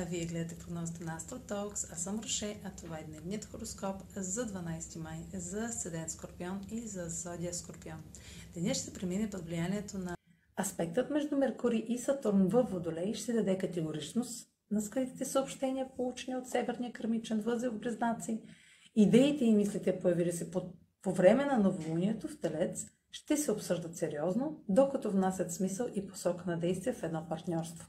гледате прогнозата на AstroTalks. Аз съм Роше, а това е дневният хороскоп за 12 май за Седен Скорпион и за Зодия Скорпион. Денят ще премине под влиянието на Аспектът между Меркурий и Сатурн във Водолей ще даде категоричност на скритите съобщения, получени от Северния кърмичен възел в Близнаци. Идеите и мислите, появили се по, по време на новолунието в Телец, ще се обсъждат сериозно, докато внасят смисъл и посока на действие в едно партньорство.